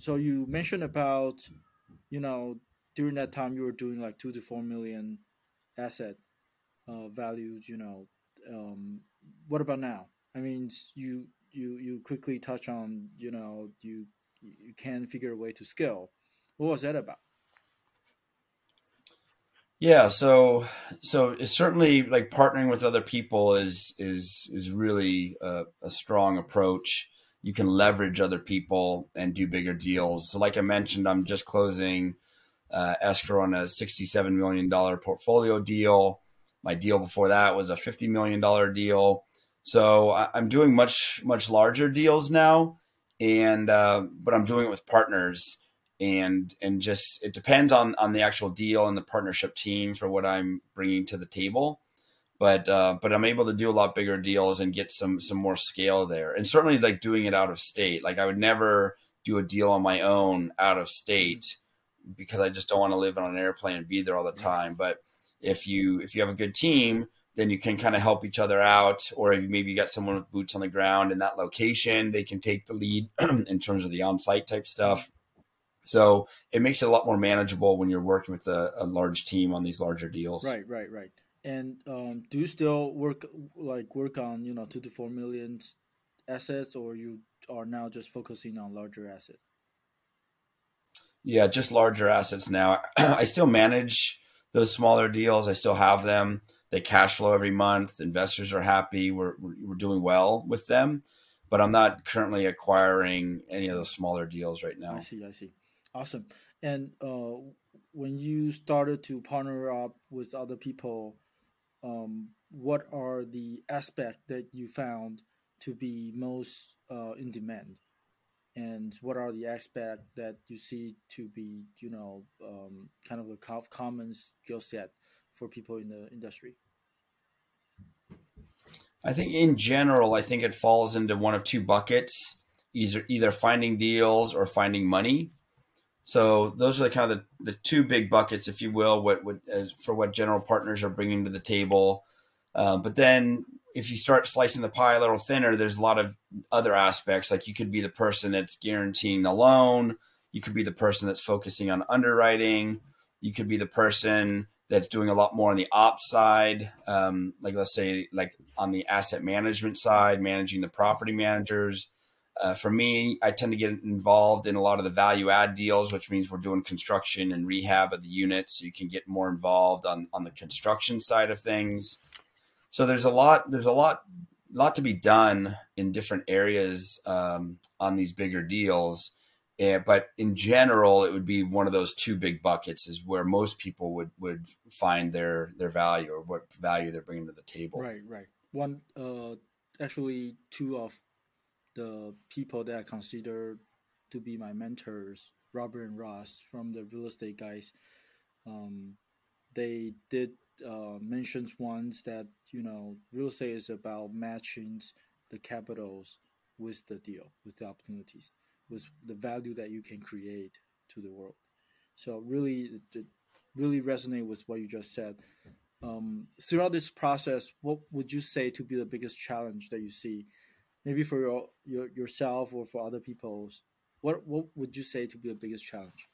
so you mentioned about, you know, during that time you were doing like two to four million asset uh, values. You know, um, what about now? I mean, you you you quickly touch on, you know, you you can figure a way to scale. What was that about? Yeah, so so it's certainly like partnering with other people is is is really a, a, strong approach. You can leverage other people and do bigger deals. So, like I mentioned, I'm just closing uh, escrow on a $67 million portfolio deal. My deal before that was a $50 million deal. So I, am doing much much larger deals now, and uh, but I'm doing it with partners and and just it depends on on the actual deal and the partnership team for what I'm bringing to the table. But uh, but I'm able to do a lot bigger deals and get some some more scale there, and certainly like doing it out of state. Like I would never do a deal on my own out of state because I just don't want to live on an airplane and be there all the time. But if you if you have a good team, then you can kind of help each other out, or if maybe you got someone with boots on the ground in that location, they can take the lead in terms of the on-site type stuff. So it makes it a lot more manageable when you're working with a, a large team on these larger deals. Right, right, right. And um, do you still work like work on you know two to four million assets, or you are now just focusing on larger assets? Yeah, just larger assets now. I still manage those smaller deals. I still have them. They cash flow every month. Investors are happy. We're we're doing well with them, but I'm not currently acquiring any of those smaller deals right now. I see. I see. Awesome. And uh, when you started to partner up with other people, um, what are the aspects that you found to be most uh, in demand? And what are the aspects that you see to be, you know, um, kind of a common skill set for people in the industry? I think in general, I think it falls into one of two buckets: either either finding deals or finding money. So those are the kind of the, the two big buckets, if you will, what, what for what general partners are bringing to the table. Uh, but then if you start slicing the pie a little thinner, there's a lot of other aspects. Like you could be the person that's guaranteeing the loan. You could be the person that's focusing on underwriting. You could be the person that's doing a lot more on the ops side. Um, like let's say like on the asset management side, managing the property managers. Uh, for me, I tend to get involved in a lot of the value add deals, which means we're doing construction and rehab of the unit, so you can get more involved on on the construction side of things. So there's a lot there's a lot lot to be done in different areas um, on these bigger deals. Uh, but in general, it would be one of those two big buckets is where most people would would find their their value or what value they're bringing to the table. Right, right. One, uh, actually, two of the people that I consider to be my mentors, Robert and Ross from the real estate guys, um, they did uh, mention once that you know real estate is about matching the capitals with the deal, with the opportunities, with the value that you can create to the world. So really, it really resonate with what you just said. Um, throughout this process, what would you say to be the biggest challenge that you see maybe for your, your yourself or for other people's what what would you say to be the biggest challenge?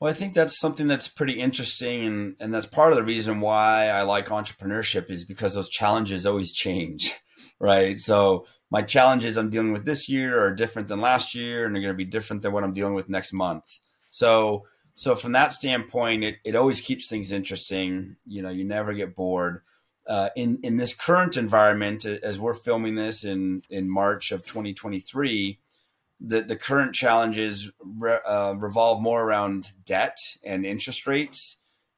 Well i think that's something that's pretty interesting and and that's part of the reason why i like entrepreneurship is because those challenges always change right? So my challenges i'm dealing with this year are different than last year and they're going to be different than what i'm dealing with next month. So so from that standpoint it, it always keeps things interesting. You know you never get bored uh, in in this current environment, as we're filming this in in March of 2023, the the current challenges re, uh, revolve more around debt and interest rates,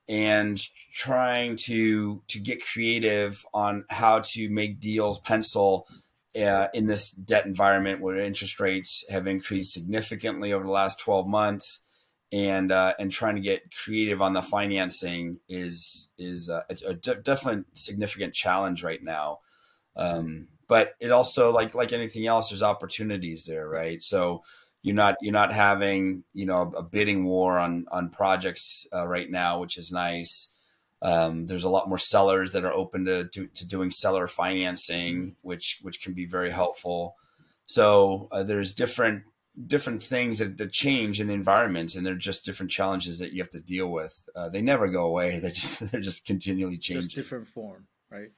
and trying to to get creative on how to make deals pencil. Uh, in this debt environment where interest rates have increased significantly over the last 12 months and uh, and trying to get creative on the financing is is uh, a, a definitely significant challenge right now. Um, but it also like like anything else, there's opportunities there, right? So you're not you're not having you know a bidding war on on projects uh, right now, which is nice. Um, there's a lot more sellers that are open to, to, to doing seller financing, which which can be very helpful. So uh, there's different different things that, that, change in the environments, and they're just different challenges that you have to deal with. Uh, they never go away. They're just they're just continually changing. Just different form, right?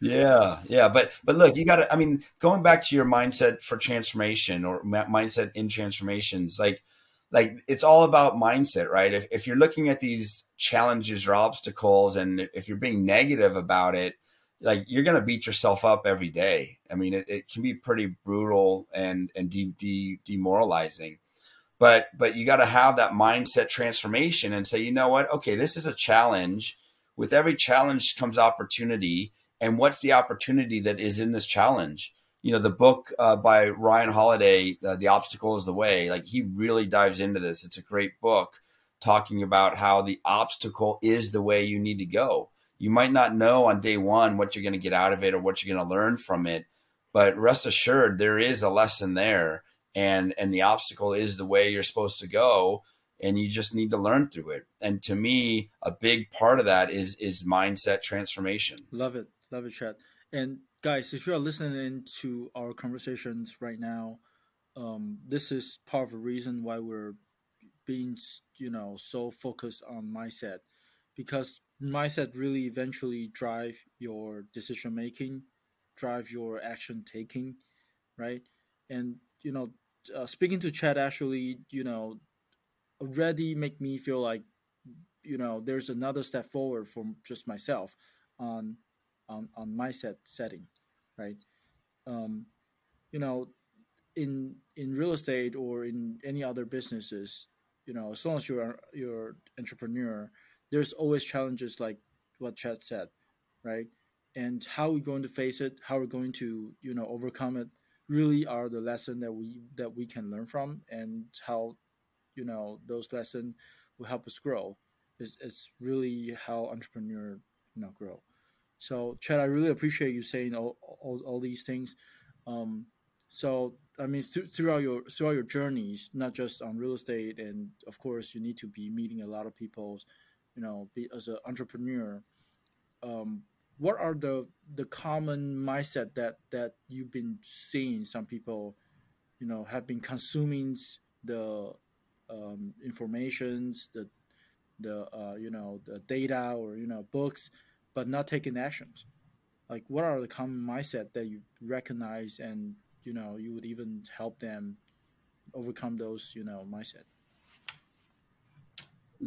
Yeah, yeah, but but look, you got to. I mean, going back to your mindset for transformation or mindset in transformations, like like it's all about mindset, right? If if you're looking at these challenges or obstacles, and if you're being negative about it, like you're going to beat yourself up every day. I mean, it, it can be pretty brutal and and de- de- demoralizing. But but you got to have that mindset transformation and say, you know what? Okay, this is a challenge. With every challenge comes opportunity and what's the opportunity that is in this challenge you know the book uh, by ryan holiday uh, the obstacle is the way like he really dives into this it's a great book talking about how the obstacle is the way you need to go you might not know on day one what you're going to get out of it or what you're going to learn from it but rest assured there is a lesson there and and the obstacle is the way you're supposed to go and you just need to learn through it. And to me a big part of that is is mindset transformation. Love it. Love it, Chad. And guys, if you're listening to our conversations right now, um, this is part of the reason why we're being, you know, so focused on mindset, because mindset really eventually drive your decision making, drive your action taking, right? And you know, uh, speaking to Chad actually, you know, already make me feel like, you know, there's another step forward from just myself on on on my set setting, right? Um, you know, in in real estate or in any other businesses, you know, as long as you're you're entrepreneur, there's always challenges like what Chad said, right? And how we're going to face it, how we're going to you know overcome it, really are the lesson that we that we can learn from, and how you know those lessons will help us grow. It's, really how entrepreneur you know grow. So, Chad, I really appreciate you saying all, all, all these things. Um, so, I mean, th- throughout your throughout your journeys, not just on real estate, and of course, you need to be meeting a lot of people. You know, be as an entrepreneur. Um, what are the the common mindset that that you've been seeing? Some people, you know, have been consuming the um, informations, the the uh, you know the data or you know books but not taking actions like what are the common mindset that you recognize and you know you would even help them overcome those you know mindset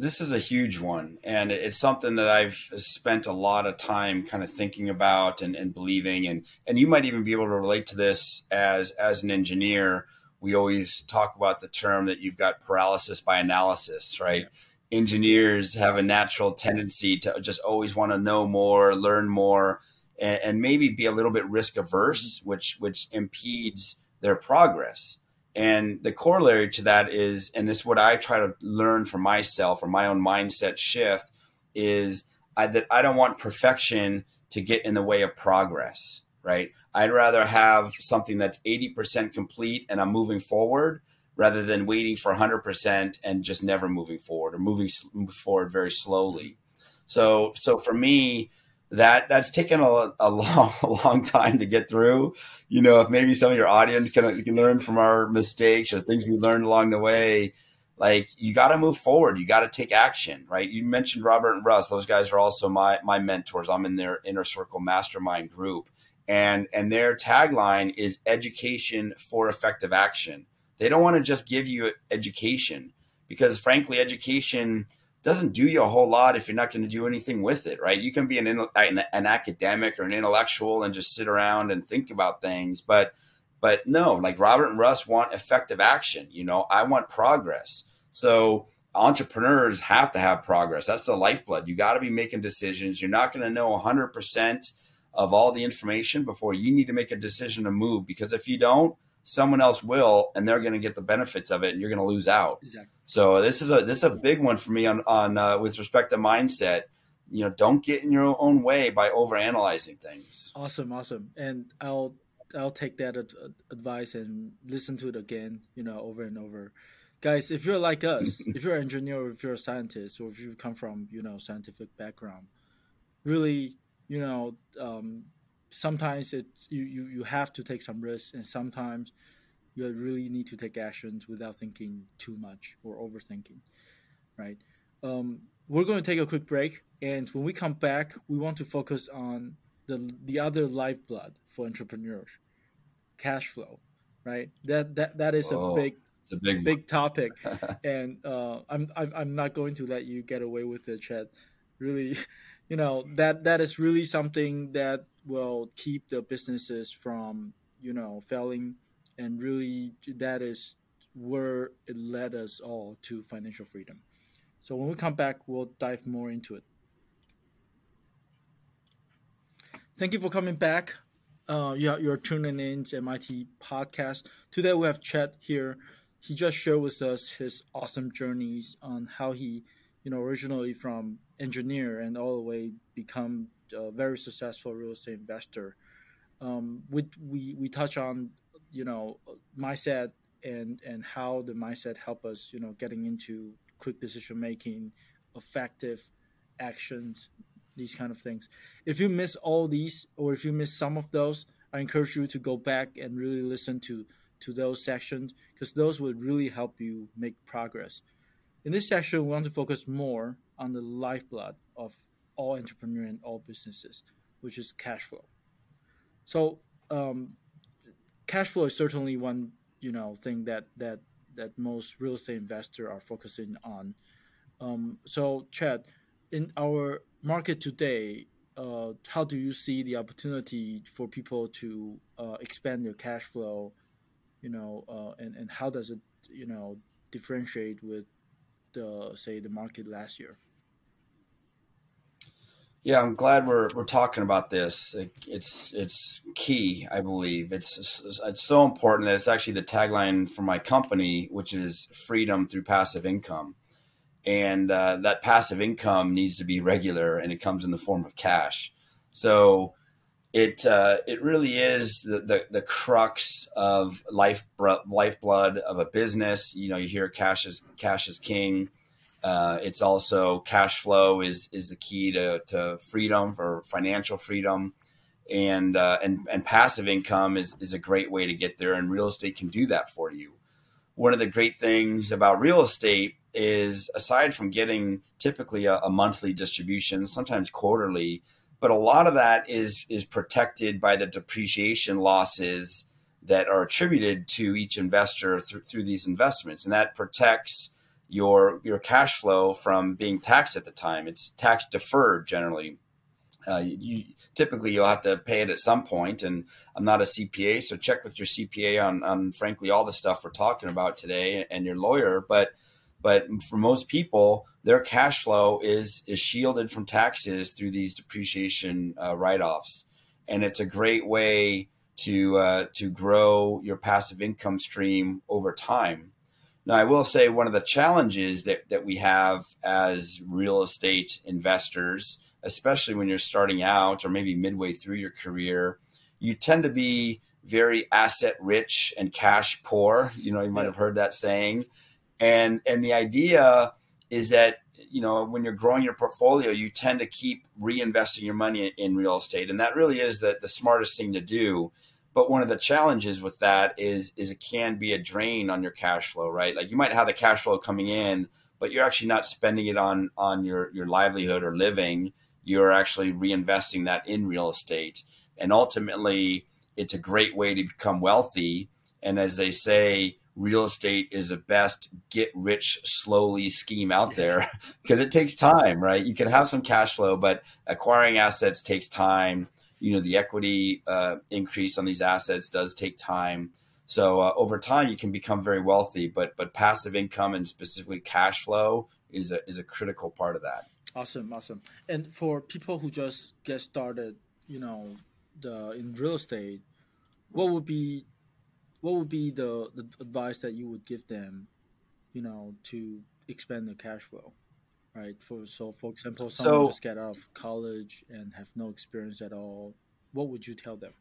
this is a huge one and it's something that i've spent a lot of time kind of thinking about and, and believing and and you might even be able to relate to this as as an engineer. We always talk about the term that you've got paralysis by analysis right? Yeah. Engineers have a natural tendency to just always want to know more, learn more, and, and maybe be a little bit risk averse, mm-hmm. which which impedes their progress. And the corollary to that is, and this is what I try to learn for myself or my own mindset shift, is I, that I don't want perfection to get in the way of progress, right? I'd rather have something that's 80% complete and I'm moving forward rather than waiting for 100% and just never moving forward or moving forward very slowly. So, so for me, that that's taken a, a long, a long time to get through. You know, if maybe some of your audience can, can learn from our mistakes or things we learned along the way, like you got to move forward. You got to take action, right? You mentioned Robert and Russ; those guys are also my my mentors. I'm in their inner circle mastermind group, and and their tagline is education for effective action. They don't want to just give you education because, frankly, education doesn't do you a whole lot if you're not going to do anything with it, right? You can be an, an, an academic or an intellectual and just sit around and think about things, but but no, like Robert and Russ want effective action. You know, I want progress. So entrepreneurs have to have progress. That's the lifeblood. You got to be making decisions. You're not going to know 100% of all the information before you need to make a decision to move because if you don't, someone else will, and they're going to get the benefits of it, and you're going to lose out. Exactly. So this is a this is a big one for me on on uh, with respect to mindset. You know, don't get in your own way by over analyzing things. Awesome, awesome, and I'll I'll take that ad- advice and listen to it again. You know, over and over. Guys, if you're like us, if you're an engineer, or if you're a scientist, or if you come from you know scientific background, really, you know, um, sometimes it you, you you have to take some risks and sometimes You really need to take actions without thinking too much or overthinking, right? Um, we're going to take a quick break, and when we come back, we want to focus on the the other lifeblood for entrepreneurs, cash flow, right? That that that is a oh, big a big big topic, and uh, I'm, I'm I'm not going to let you get away with it, Chad. Really, you know that that is really something that will keep the businesses from you know failing, and really that is where it led us all to financial freedom. So when we come back, we'll dive more into it. Thank you for coming back. Uh, you're, you're tuning in to MIT podcast. Today we have Chad here. He just shared with us his awesome journeys on how he, you know, originally from engineer and all the way become a very successful real estate investor. Um, we, we we touch on, you know, mindset and and how the mindset help us, you know, getting into quick decision making, effective actions, these kind of things. If you miss all these, or if you miss some of those, I encourage you to go back and really listen to to those sections because those would really help you make progress. In this section, we want to focus more on the lifeblood of all entrepreneur and all businesses, which is cash flow. So, um, cash flow is certainly one you know thing that that that most real estate investors are focusing on. Um, so, Chad, in our market today, uh, how do you see the opportunity for people to uh, expand their cash flow? You know, uh, and and how does it you know differentiate with the say the market last year? Yeah, I'm glad we're we're talking about this. It's it's key, I believe. It's it's so important that it's actually the tagline for my company, which is freedom through passive income, and uh, that passive income needs to be regular, and it comes in the form of cash. So it uh, it really is the, the, the crux of life lifeblood of a business. You know, you hear cash is cash is king uh, it's also cash flow is is the key to, to freedom for financial freedom, and uh, and and passive income is is a great way to get there, and real estate can do that for you. One of the great things about real estate is aside from getting typically a, a monthly distribution, sometimes quarterly, but a lot of that is is protected by the depreciation losses that are attributed to each investor through, through these investments, and that protects your your cash flow from being taxed at the time. It's tax deferred generally. Uh, you typically you'll have to pay it at some point, and I'm not a CPA, so check with your CPA on on frankly all the stuff we're talking about today and your lawyer. But but for most people, their cash flow is is shielded from taxes through these depreciation uh, write offs, and it's a great way to uh, to grow your passive income stream over time. Now, I will say one of the challenges that, that we have as real estate investors, especially when you're starting out or maybe midway through your career, you tend to be very asset rich and cash poor. You know, you might have heard that saying. And and the idea is that you know when you're growing your portfolio, you tend to keep reinvesting your money in real estate, and that really is the, the smartest thing to do but one of the challenges with that is is it can be a drain on your cash flow, right? Like you might have the cash flow coming in, but you're actually not spending it on on your your livelihood or living. You're actually reinvesting that in real estate, and ultimately, it's a great way to become wealthy. And as they say, real estate is the best get rich slowly scheme out there because it takes time, right? You can have some cash flow, but acquiring assets takes time you know the equity uh, increase on these assets does take time. So uh, over time, you can become very wealthy, but but passive income and specifically cash flow is a is a critical part of that. Awesome, awesome. And for people who just get started, you know, the in real estate, what would be what would be the, the advice that you would give them, you know, to expand the cash flow? Right? For so, for example, someone so, just get out of college and have no experience at all. What would you tell them?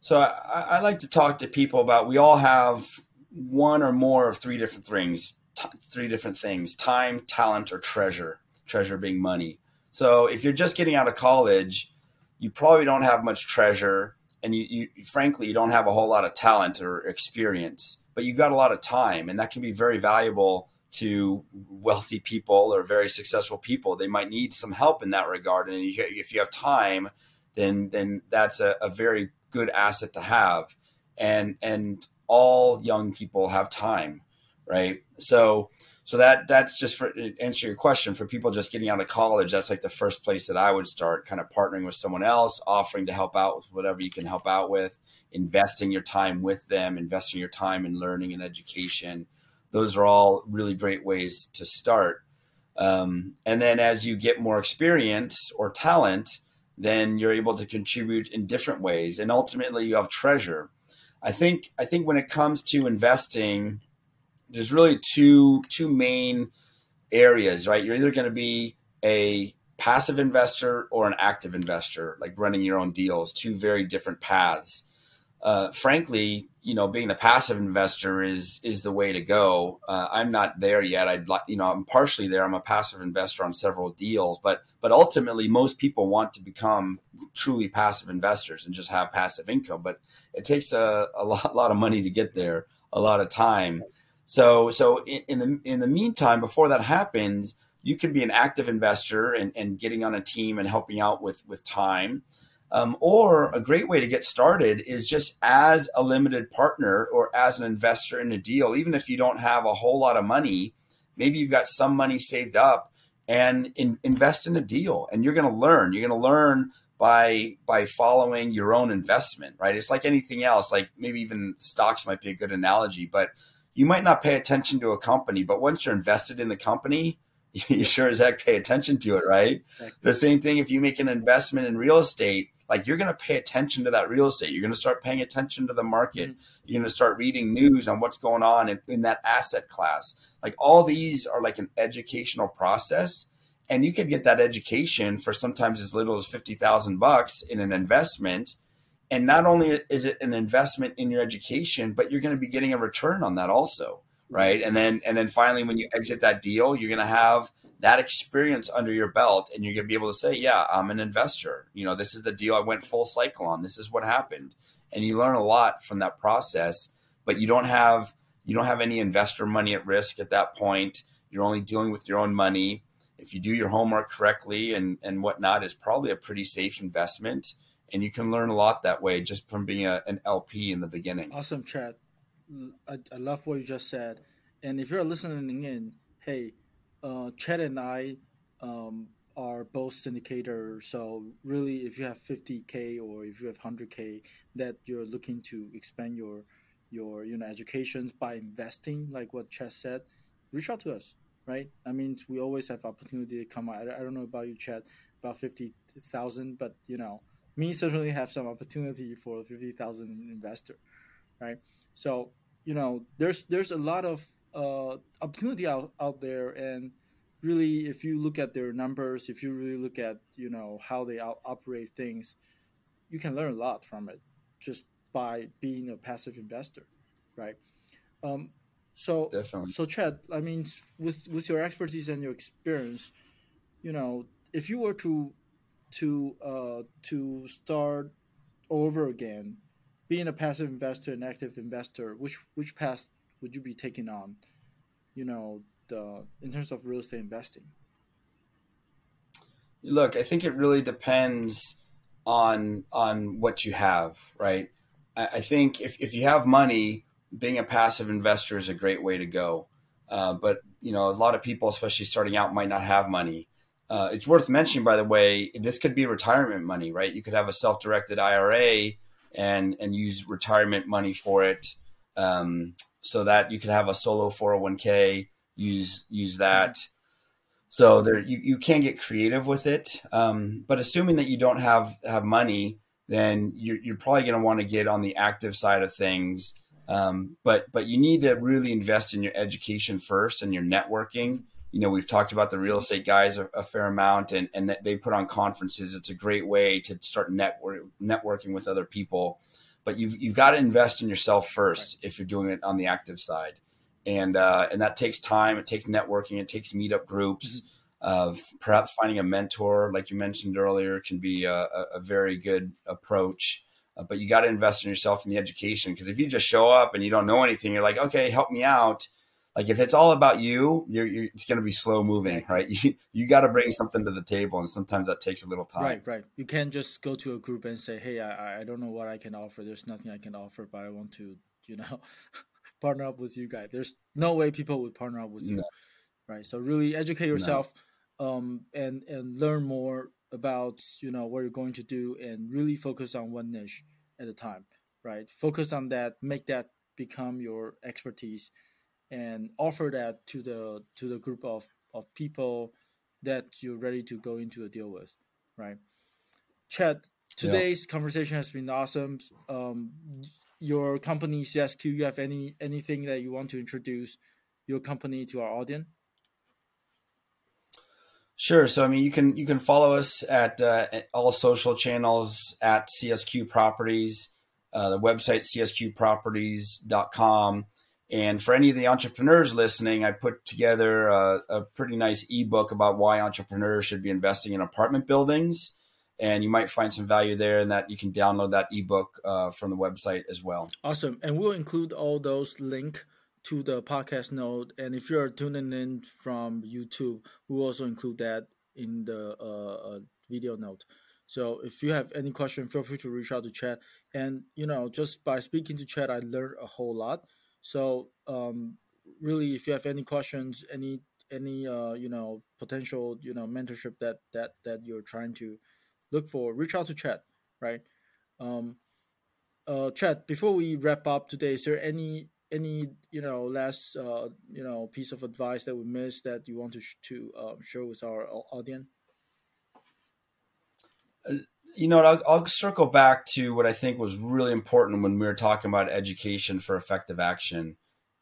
So I, I like to talk to people about. We all have one or more of three different things. T- three different things: time, talent, or treasure. Treasure being money. So if you're just getting out of college, you probably don't have much treasure and you, you frankly you don't have a whole lot of talent or experience, but you've got a lot of time, and that can be very valuable to wealthy people or very successful people. They might need some help in that regard, and if you have time, then then that's a, a very good asset to have. And and all young people have time, right? So so that that's just for answer your question for people just getting out of college. That's like the first place that I would start, kind of partnering with someone else, offering to help out with whatever you can help out with, investing your time with them, investing your time in learning and education. Those are all really great ways to start. Um, and then as you get more experience or talent, then you're able to contribute in different ways, and ultimately you have treasure. I think I think when it comes to investing there's really two two main areas, right? You're either going to be a passive investor or an active investor, like running your own deals, two very different paths. Uh, frankly, you know, being a passive investor is is the way to go. Uh, I'm not there yet. I'd like, you know, I'm partially there. I'm a passive investor on several deals, but but ultimately, most people want to become truly passive investors and just have passive income. But it takes a, a lot, lot of money to get there, a lot of time. So so in, in, the in the meantime, before that happens, you can be an active investor and, and getting on a team and helping out with with time. Um, or a great way to get started is just as a limited partner or as an investor in a deal, even if you don't have a whole lot of money, maybe you've got some money saved up and in, invest in a deal and you're going to learn. You're going to learn by by following your own investment, right? It's like anything else, like maybe even stocks might be a good analogy, but you might not pay attention to a company, but once you're invested in the company, you sure as heck pay attention to it, right? Exactly. The same thing if you make an investment in real estate, like you're going to pay attention to that real estate. You're going to start paying attention to the market. Mm-hmm. You're going to start reading news on what's going on in, in that asset class. Like all these are like an educational process. And you could get that education for sometimes as little as 50,000 bucks in an investment and not only is it an investment in your education but you're going to be getting a return on that also right and then and then finally when you exit that deal you're going to have that experience under your belt and you're going to be able to say yeah i'm an investor you know this is the deal i went full cycle on this is what happened and you learn a lot from that process but you don't have you don't have any investor money at risk at that point you're only dealing with your own money if you do your homework correctly and and whatnot it's probably a pretty safe investment and you can learn a lot that way just from being a, an LP in the beginning. Awesome, Chad. I, I love what you just said. And if you're listening in, hey, uh, Chad and I um, are both syndicators. So really, if you have 50k or if you have 100k that you're looking to expand your your you know educations by investing, like what Chad said, reach out to us. Right? I mean, we always have opportunity to come out. I, don't know about you, Chad, about fifty thousand, but you know, me certainly have some opportunity for 50,000 investor, right? So, you know, there's there's a lot of uh, opportunity out, out there and really if you look at their numbers, if you really look at, you know, how they out- operate things, you can learn a lot from it just by being a passive investor, right? Um, so, Definitely. so Chad, I mean, with with your expertise and your experience, you know, if you were to to uh, to start over again, being a passive investor and active investor, which which path would you be taking on? You know, the in terms of real estate investing. Look, I think it really depends on on what you have, right? I, I think if if you have money, being a passive investor is a great way to go. Uh, but you know, a lot of people, especially starting out, might not have money. Uh, it's worth mentioning, by the way, this could be retirement money, right? You could have a self-directed IRA and and use retirement money for it, um, so that you could have a solo 401k. Use use that. So there, you, you can get creative with it. Um, but assuming that you don't have have money, then you're, you're probably going to want to get on the active side of things. Um, but but you need to really invest in your education first and your networking you know, we've talked about the real estate guys a, a fair amount and, and they put on conferences. It's a great way to start network, networking with other people. But you've, you've got to invest in yourself first if you're doing it on the active side. And, uh, and that takes time. It takes networking. It takes meetup groups. Of mm-hmm. perhaps finding a mentor, like you mentioned earlier, can be a, a very good approach. uh, but you got to invest in yourself in the education because if you just show up and you don't know anything, you're like, okay, help me out. Like if it's all about you, you're, you're it's going to be slow moving, right? You you got to bring something to the table, and sometimes that takes a little time. Right, right. You can't just go to a group and say, "Hey, I I don't know what I can offer. There's nothing I can offer, but I want to, you know, partner up with you guys." There's no way people would partner up with you, no. right? So really educate yourself, no. um, and and learn more about you know what you're going to do, and really focus on one niche at a time, right? Focus on that, make that become your expertise and offer that to the to the group of, of people that you're ready to go into a deal with, right? Chad, today's yeah. conversation has been awesome. Um, your company CSQ, you have any anything that you want to introduce your company to our audience? Sure. So I mean, you can you can follow us at, uh, all social channels at CSQ Properties, uh, the website csqproperties.com. And for any of the entrepreneurs listening, I put together a, a, pretty nice ebook about why entrepreneurs should be investing in apartment buildings. And you might find some value there, and that you can download that ebook uh, from the website as well. Awesome, and we'll include all those link to the podcast note. And if you're tuning in from YouTube, we'll also include that in the uh, uh, video note. So if you have any question, feel free to reach out to Chad. And you know, just by speaking to Chad, I learned a whole lot. So um, really, if you have any questions, any any uh, you know potential you know mentorship that that that you're trying to look for, reach out to Chad, right? Um, uh, Chad, before we wrap up today, is there any any you know last uh, you know piece of advice that we missed that you want to sh- to uh, share with our audience? You know, I'll, I'll, circle back to what I think was really important when we were talking about education for effective action.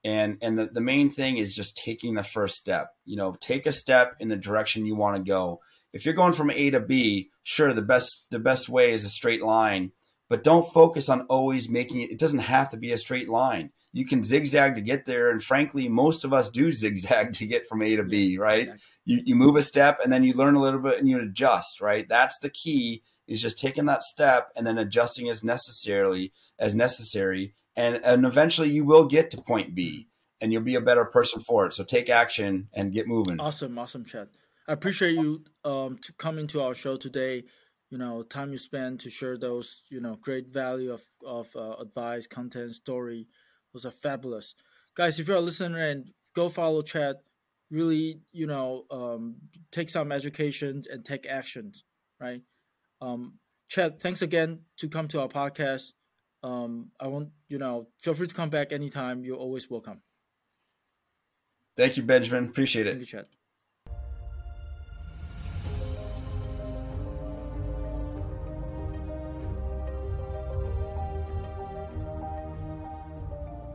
And, and the, the main thing is just taking the first step. You know, take a step in the direction you want to go. If you're going from A to B, sure, the best the best way is a straight line, but don't focus on always making it. It doesn't have to be a straight line. You can zigzag to get there, and frankly, most of us do zigzag to get from A to B. Right? You you move a step, and then you learn a little bit, and you adjust. Right? That's the key is just taking that step and then adjusting as necessarily as necessary. And and eventually you will get to point B and you'll be a better person for it. So take action and get moving. Awesome awesome Chad. I appreciate you um to coming to our show today. You know time you spend to share those you know great value of of uh, advice content story was a fabulous. Guys if you're a listener and go follow Chad really you know um, take some education and take actions right um, Chad, thanks again to come to our podcast. Um, I want you know, feel free to come back anytime. You're always welcome. Thank you, Benjamin. Appreciate it. Thank you, Chad.